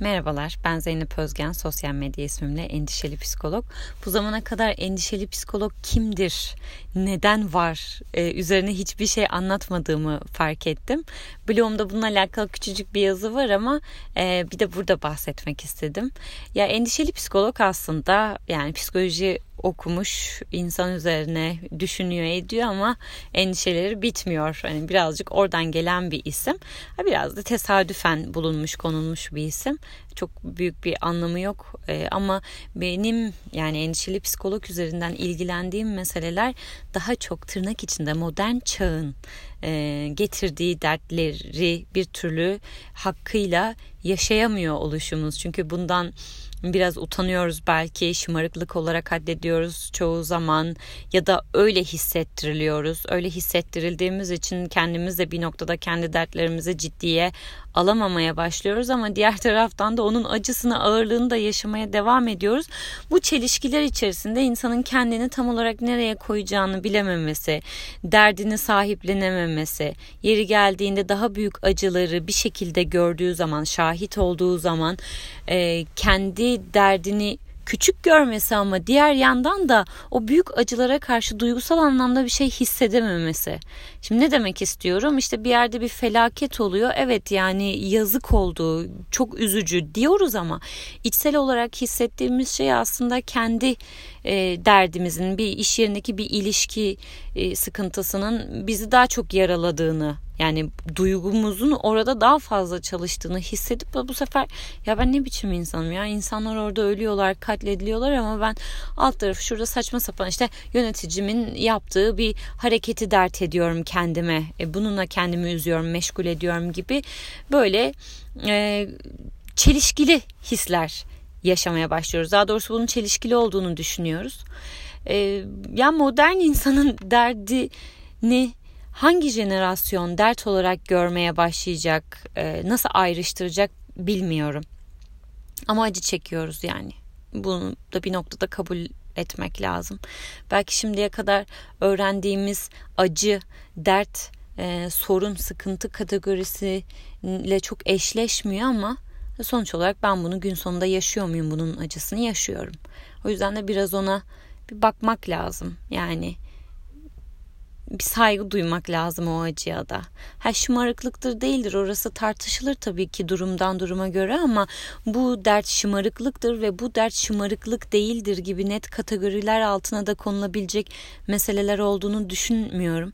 Merhabalar, ben Zeynep Özgen, sosyal medya ismimle endişeli psikolog. Bu zamana kadar endişeli psikolog kimdir, neden var e, üzerine hiçbir şey anlatmadığımı fark ettim. Blogumda bununla alakalı küçücük bir yazı var ama e, bir de burada bahsetmek istedim. Ya endişeli psikolog aslında yani psikoloji okumuş, insan üzerine düşünüyor ediyor ama endişeleri bitmiyor. Hani birazcık oradan gelen bir isim. Biraz da tesadüfen bulunmuş, konulmuş bir isim. Çok büyük bir anlamı yok. Ee, ama benim yani endişeli psikolog üzerinden ilgilendiğim meseleler daha çok tırnak içinde modern çağın e, getirdiği dertleri bir türlü hakkıyla yaşayamıyor oluşumuz. Çünkü bundan biraz utanıyoruz belki şımarıklık olarak addediyoruz çoğu zaman ya da öyle hissettiriliyoruz. Öyle hissettirildiğimiz için kendimiz de bir noktada kendi dertlerimizi ciddiye alamamaya başlıyoruz ama diğer taraftan da onun acısını ağırlığını da yaşamaya devam ediyoruz. Bu çelişkiler içerisinde insanın kendini tam olarak nereye koyacağını bilememesi, derdini sahiplenememesi, yeri geldiğinde daha büyük acıları bir şekilde gördüğü zaman, şahit olduğu zaman e, kendi derdini küçük görmesi ama diğer yandan da o büyük acılara karşı duygusal anlamda bir şey hissedememesi. Şimdi ne demek istiyorum? İşte bir yerde bir felaket oluyor. Evet yani yazık oldu, çok üzücü diyoruz ama içsel olarak hissettiğimiz şey aslında kendi e, derdimizin, bir iş yerindeki bir ilişki e, sıkıntısının bizi daha çok yaraladığını yani duygumuzun orada daha fazla çalıştığını hissedip bu sefer ya ben ne biçim insanım ya? İnsanlar orada ölüyorlar katlediliyorlar ama ben alt tarafı şurada saçma sapan işte yöneticimin yaptığı bir hareketi dert ediyorum kendime. E, bununla kendimi üzüyorum meşgul ediyorum gibi böyle e, çelişkili hisler yaşamaya başlıyoruz. Daha doğrusu bunun çelişkili olduğunu düşünüyoruz. E, ya modern insanın derdini hangi jenerasyon dert olarak görmeye başlayacak, e, nasıl ayrıştıracak bilmiyorum. Ama acı çekiyoruz yani. Bunu da bir noktada kabul etmek lazım. Belki şimdiye kadar öğrendiğimiz acı, dert, e, sorun, sıkıntı kategorisiyle çok eşleşmiyor ama sonuç olarak ben bunu gün sonunda yaşıyor muyum bunun acısını yaşıyorum. O yüzden de biraz ona bir bakmak lazım. Yani bir saygı duymak lazım o acıya da. Ha şımarıklıktır değildir orası tartışılır tabii ki durumdan duruma göre ama bu dert şımarıklıktır ve bu dert şımarıklık değildir gibi net kategoriler altına da konulabilecek meseleler olduğunu düşünmüyorum.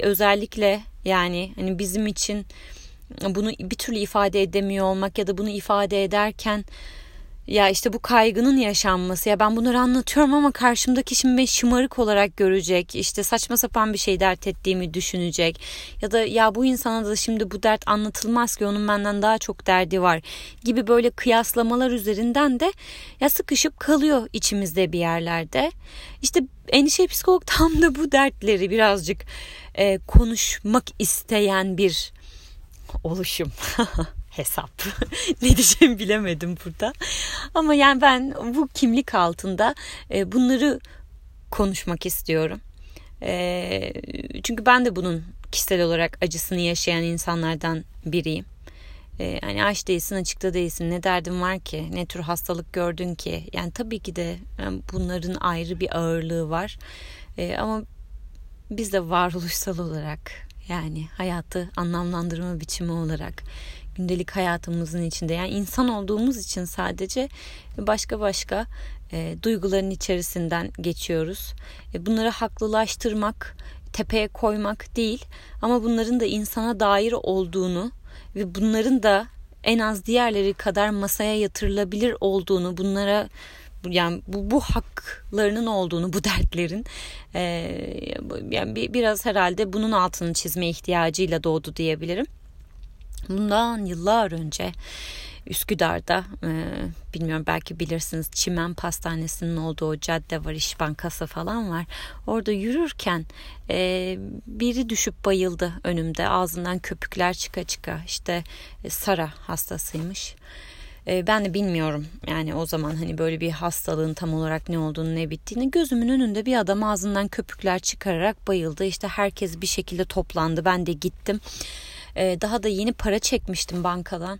Özellikle yani hani bizim için bunu bir türlü ifade edemiyor olmak ya da bunu ifade ederken ya işte bu kaygının yaşanması. Ya ben bunları anlatıyorum ama karşımdaki şimdi beni şımarık olarak görecek işte saçma sapan bir şey dert ettiğimi düşünecek. Ya da ya bu insana da şimdi bu dert anlatılmaz ki onun benden daha çok derdi var gibi böyle kıyaslamalar üzerinden de ya sıkışıp kalıyor içimizde bir yerlerde. İşte endişe psikolog tam da bu dertleri birazcık e, konuşmak isteyen bir oluşum hesap. ne diyeceğimi bilemedim burada. Ama yani ben bu kimlik altında e, bunları konuşmak istiyorum. E, çünkü ben de bunun kişisel olarak acısını yaşayan insanlardan biriyim. E, hani aç değilsin açıkta değilsin ne derdin var ki ne tür hastalık gördün ki yani tabii ki de yani bunların ayrı bir ağırlığı var e, ama biz de varoluşsal olarak yani hayatı anlamlandırma biçimi olarak gündelik hayatımızın içinde yani insan olduğumuz için sadece başka başka e, duyguların içerisinden geçiyoruz. E, bunları haklılaştırmak, tepeye koymak değil ama bunların da insana dair olduğunu ve bunların da en az diğerleri kadar masaya yatırılabilir olduğunu, bunlara yani bu, bu haklarının olduğunu bu dertlerin e, yani biraz herhalde bunun altını çizme ihtiyacıyla doğdu diyebilirim. Bundan yıllar önce Üsküdar'da e, bilmiyorum belki bilirsiniz Çimen Pastanesi'nin olduğu o cadde var İş Bankası falan var. Orada yürürken e, biri düşüp bayıldı önümde. Ağzından köpükler çıka çıka işte e, Sara hastasıymış. E, ben de bilmiyorum yani o zaman hani böyle bir hastalığın tam olarak ne olduğunu ne bittiğini. Gözümün önünde bir adam ağzından köpükler çıkararak bayıldı. İşte herkes bir şekilde toplandı. Ben de gittim ee, daha da yeni para çekmiştim bankadan.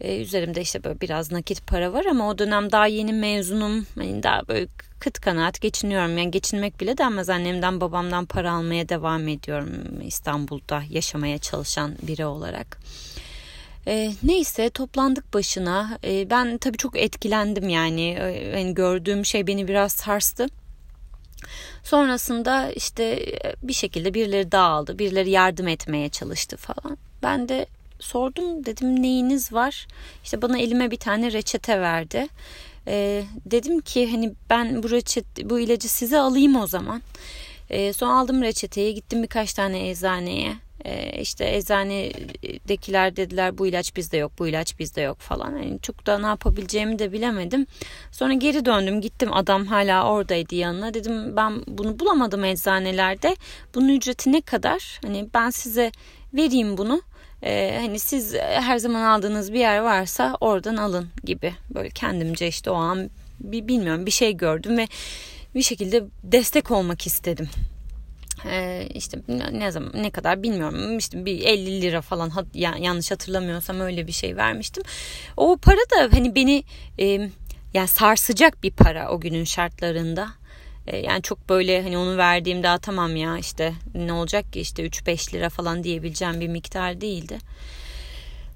E, üzerimde işte böyle biraz nakit para var ama o dönem daha yeni mezunum. Hani daha böyle kıt kanaat geçiniyorum. Yani geçinmek bile denmez. Annemden babamdan para almaya devam ediyorum İstanbul'da yaşamaya çalışan biri olarak. E, neyse toplandık başına. E, ben tabii çok etkilendim yani. Yani gördüğüm şey beni biraz sarstı. Sonrasında işte e, bir şekilde birileri dağıldı, birileri yardım etmeye çalıştı falan. Ben de sordum dedim neyiniz var? İşte bana elime bir tane reçete verdi. Ee, dedim ki hani ben bu reçete bu ilacı size alayım o zaman. Ee, sonra aldım reçeteyi gittim birkaç tane eczaneye. Ee, işte eczanedekiler dediler bu ilaç bizde yok bu ilaç bizde yok falan. Yani çok da ne yapabileceğimi de bilemedim. Sonra geri döndüm gittim adam hala oradaydı yanına. Dedim ben bunu bulamadım eczanelerde. Bunun ücreti ne kadar? Hani ben size vereyim bunu. Ee, hani siz her zaman aldığınız bir yer varsa oradan alın gibi. Böyle kendimce işte o an bir bilmiyorum bir şey gördüm ve bir şekilde destek olmak istedim. Ee, işte ne zaman ne kadar bilmiyorum işte bir 50 lira falan yanlış hatırlamıyorsam öyle bir şey vermiştim. O para da hani beni e, yani sarsacak bir para o günün şartlarında. E, yani çok böyle hani onu verdiğimde daha tamam ya işte ne olacak ki işte 3-5 lira falan diyebileceğim bir miktar değildi.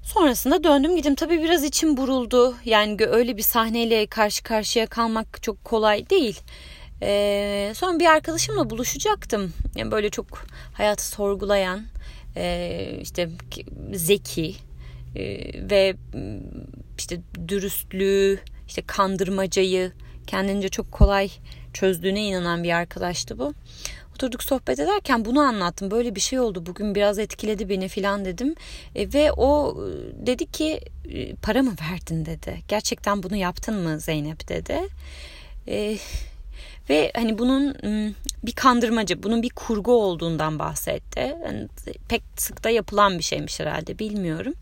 Sonrasında döndüm gittim. Tabii biraz içim buruldu. Yani öyle bir sahneyle karşı karşıya kalmak çok kolay değil. Ee, sonra bir arkadaşımla buluşacaktım. Yani böyle çok hayatı sorgulayan, e, işte zeki e, ve işte dürüstlüğü, işte kandırmacayı kendince çok kolay çözdüğüne inanan bir arkadaştı bu. Oturduk sohbet ederken bunu anlattım. Böyle bir şey oldu bugün biraz etkiledi beni filan dedim. E, ve o dedi ki e, para mı verdin dedi. Gerçekten bunu yaptın mı Zeynep dedi. E, ve hani bunun bir kandırmacı, bunun bir kurgu olduğundan bahsetti. Yani pek sık da yapılan bir şeymiş herhalde bilmiyorum.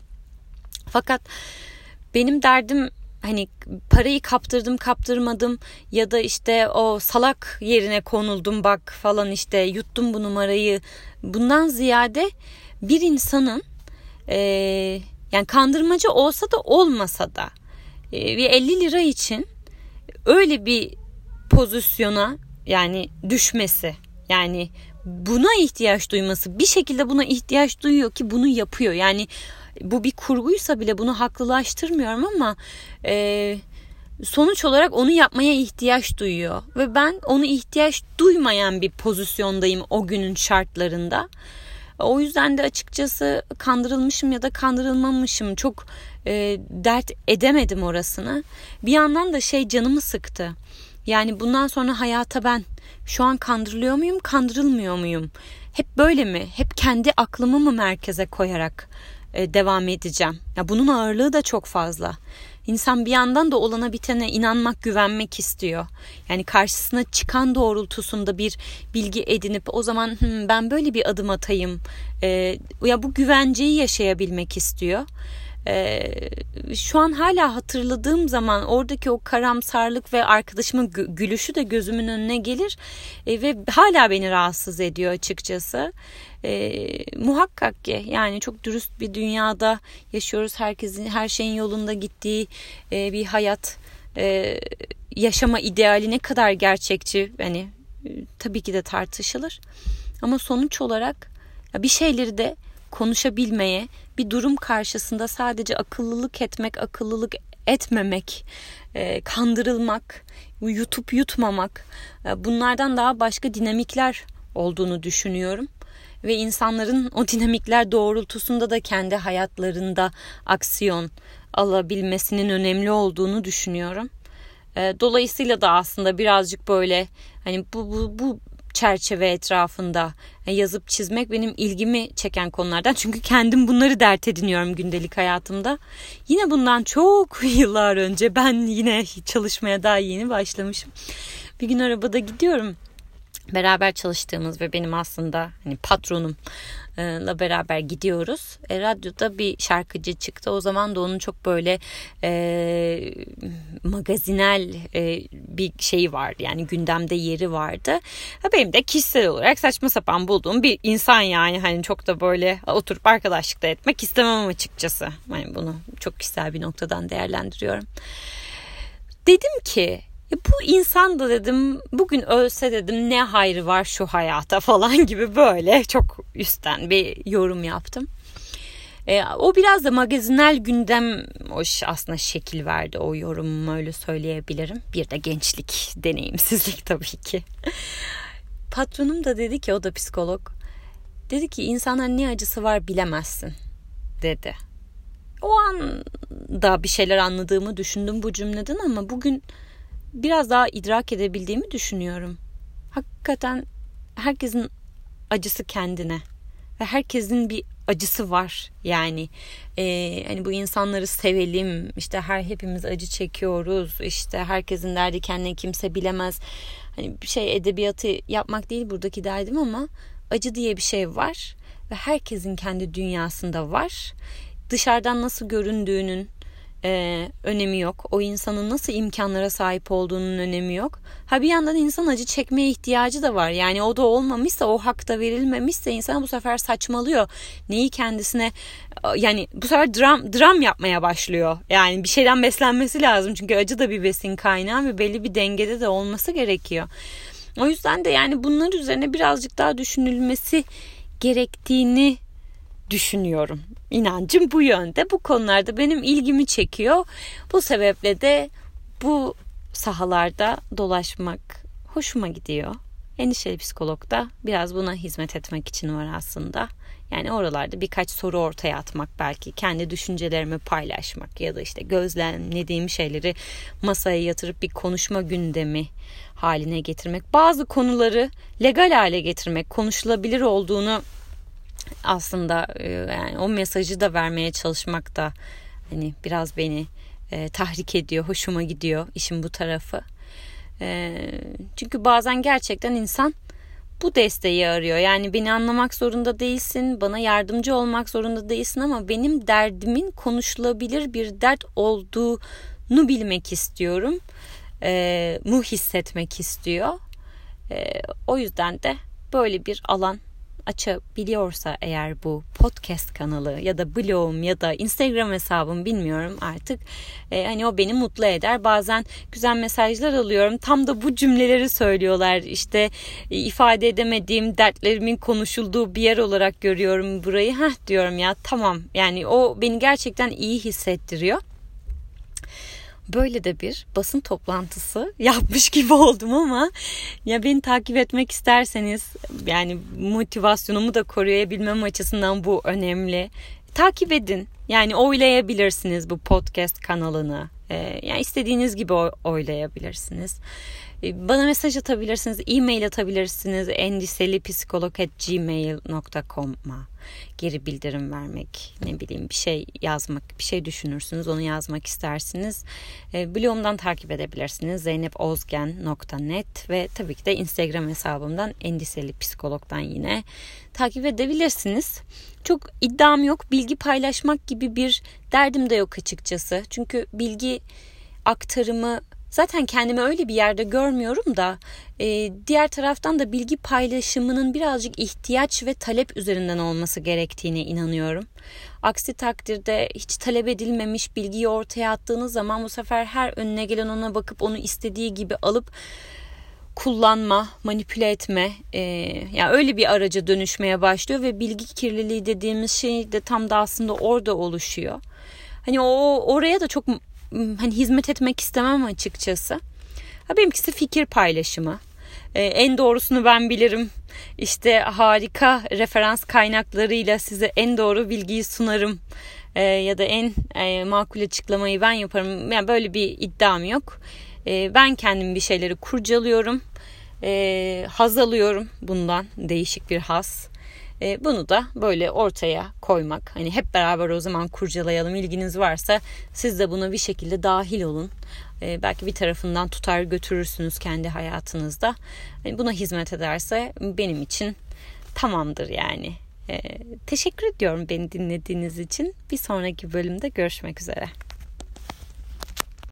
Fakat benim derdim hani parayı kaptırdım kaptırmadım ya da işte o salak yerine konuldum bak falan işte yuttum bu numarayı bundan ziyade bir insanın e, yani kandırmacı olsa da olmasa da e, bir 50 lira için öyle bir pozisyona yani düşmesi yani buna ihtiyaç duyması bir şekilde buna ihtiyaç duyuyor ki bunu yapıyor yani bu bir kurguysa bile bunu haklılaştırmıyorum ama e, sonuç olarak onu yapmaya ihtiyaç duyuyor ve ben onu ihtiyaç duymayan bir pozisyondayım o günün şartlarında. O yüzden de açıkçası kandırılmışım ya da kandırılmamışım çok e, dert edemedim orasını. Bir yandan da şey canımı sıktı. Yani bundan sonra hayata ben şu an kandırılıyor muyum, kandırılmıyor muyum? Hep böyle mi? Hep kendi aklımı mı merkeze koyarak e, devam edeceğim? Ya bunun ağırlığı da çok fazla. İnsan bir yandan da olana bitene inanmak, güvenmek istiyor. Yani karşısına çıkan doğrultusunda bir bilgi edinip o zaman ben böyle bir adım atayım. E, ya bu güvenceyi yaşayabilmek istiyor. Ee, şu an hala hatırladığım zaman oradaki o karamsarlık ve arkadaşımın gülüşü de gözümün önüne gelir e, ve hala beni rahatsız ediyor açıkçası. E, muhakkak ki yani çok dürüst bir dünyada yaşıyoruz. Herkesin her şeyin yolunda gittiği e, bir hayat e, yaşama ideali ne kadar gerçekçi hani e, tabii ki de tartışılır. Ama sonuç olarak bir şeyleri de konuşabilmeye, bir durum karşısında sadece akıllılık etmek, akıllılık etmemek, e, kandırılmak, yutup yutmamak e, bunlardan daha başka dinamikler olduğunu düşünüyorum ve insanların o dinamikler doğrultusunda da kendi hayatlarında aksiyon alabilmesinin önemli olduğunu düşünüyorum. E, dolayısıyla da aslında birazcık böyle hani bu bu bu çerçeve etrafında yazıp çizmek benim ilgimi çeken konulardan. Çünkü kendim bunları dert ediniyorum gündelik hayatımda. Yine bundan çok yıllar önce ben yine çalışmaya daha yeni başlamışım. Bir gün arabada gidiyorum. Beraber çalıştığımız ve benim aslında hani patronum la beraber gidiyoruz. E, radyoda bir şarkıcı çıktı. O zaman da onun çok böyle e, magazinel e, bir şeyi vardı. Yani gündemde yeri vardı. Ha, benim de kişisel olarak saçma sapan bulduğum bir insan yani. Hani çok da böyle oturup arkadaşlıkta etmek istemem açıkçası. Hani bunu çok kişisel bir noktadan değerlendiriyorum. Dedim ki ya bu insan da dedim bugün ölse dedim ne hayrı var şu hayata falan gibi böyle çok üstten bir yorum yaptım. E, o biraz da magazinel gündem o aslında şekil verdi o yorumumu öyle söyleyebilirim. Bir de gençlik, deneyimsizlik tabii ki. Patronum da dedi ki o da psikolog. Dedi ki insanlar ne acısı var bilemezsin dedi. O an da bir şeyler anladığımı düşündüm bu cümleden ama bugün biraz daha idrak edebildiğimi düşünüyorum. Hakikaten herkesin acısı kendine ve herkesin bir acısı var yani. E, hani bu insanları sevelim işte her hepimiz acı çekiyoruz işte herkesin derdi kendine kimse bilemez. Hani bir şey edebiyatı yapmak değil buradaki derdim ama acı diye bir şey var ve herkesin kendi dünyasında var. Dışarıdan nasıl göründüğünün e, önemi yok. O insanın nasıl imkanlara sahip olduğunun önemi yok. Ha bir yandan insan acı çekmeye ihtiyacı da var. Yani o da olmamışsa, o hak da verilmemişse insan bu sefer saçmalıyor. Neyi kendisine yani bu sefer dram dram yapmaya başlıyor. Yani bir şeyden beslenmesi lazım. Çünkü acı da bir besin kaynağı ve belli bir dengede de olması gerekiyor. O yüzden de yani bunlar üzerine birazcık daha düşünülmesi gerektiğini düşünüyorum. İnancım bu yönde. Bu konularda benim ilgimi çekiyor. Bu sebeple de bu sahalarda dolaşmak hoşuma gidiyor. Endişeli psikolog da biraz buna hizmet etmek için var aslında. Yani oralarda birkaç soru ortaya atmak belki kendi düşüncelerimi paylaşmak ya da işte gözlemlediğim şeyleri masaya yatırıp bir konuşma gündemi haline getirmek. Bazı konuları legal hale getirmek, konuşulabilir olduğunu aslında e, yani o mesajı da vermeye çalışmak da hani biraz beni e, tahrik ediyor, hoşuma gidiyor işin bu tarafı. E, çünkü bazen gerçekten insan bu desteği arıyor. Yani beni anlamak zorunda değilsin, bana yardımcı olmak zorunda değilsin ama benim derdimin konuşulabilir bir dert olduğunu bilmek istiyorum. E, mu hissetmek istiyor. E, o yüzden de böyle bir alan açabiliyorsa eğer bu podcast kanalı ya da blogum ya da Instagram hesabım bilmiyorum artık e, hani o beni mutlu eder. Bazen güzel mesajlar alıyorum. Tam da bu cümleleri söylüyorlar. İşte e, ifade edemediğim dertlerimin konuşulduğu bir yer olarak görüyorum burayı. Heh diyorum ya tamam. Yani o beni gerçekten iyi hissettiriyor böyle de bir basın toplantısı yapmış gibi oldum ama ya beni takip etmek isterseniz yani motivasyonumu da koruyabilmem açısından bu önemli. Takip edin. Yani oylayabilirsiniz bu podcast kanalını. Ee, yani istediğiniz gibi oylayabilirsiniz. Ee, bana mesaj atabilirsiniz, e-mail atabilirsiniz endişelipsikolog.gmail.com'a geri bildirim vermek, ne bileyim bir şey yazmak, bir şey düşünürsünüz, onu yazmak istersiniz. E, blogumdan takip edebilirsiniz zeynepozgen.net ve tabii ki de Instagram hesabımdan endişeli psikologdan yine takip edebilirsiniz. Çok iddiam yok, bilgi paylaşmak gibi bir derdim de yok açıkçası. Çünkü bilgi aktarımı zaten kendimi öyle bir yerde görmüyorum da e, diğer taraftan da bilgi paylaşımının birazcık ihtiyaç ve talep üzerinden olması gerektiğine inanıyorum. Aksi takdirde hiç talep edilmemiş bilgiyi ortaya attığınız zaman bu sefer her önüne gelen ona bakıp onu istediği gibi alıp kullanma, manipüle etme e, yani öyle bir araca dönüşmeye başlıyor ve bilgi kirliliği dediğimiz şey de tam da aslında orada oluşuyor. Hani o oraya da çok hani hizmet etmek istemem açıkçası. Ha benimkisi fikir paylaşımı. Ee, en doğrusunu ben bilirim. İşte harika referans kaynaklarıyla size en doğru bilgiyi sunarım. Ee, ya da en e, makul açıklamayı ben yaparım. Yani böyle bir iddiam yok. Ee, ben kendim bir şeyleri kurcalıyorum. Ee, haz alıyorum bundan. Değişik bir haz. E, bunu da böyle ortaya koymak. Hani hep beraber o zaman kurcalayalım. İlginiz varsa siz de buna bir şekilde dahil olun. e, belki bir tarafından tutar götürürsünüz kendi hayatınızda. Yani buna hizmet ederse benim için tamamdır yani. E, teşekkür ediyorum beni dinlediğiniz için. Bir sonraki bölümde görüşmek üzere.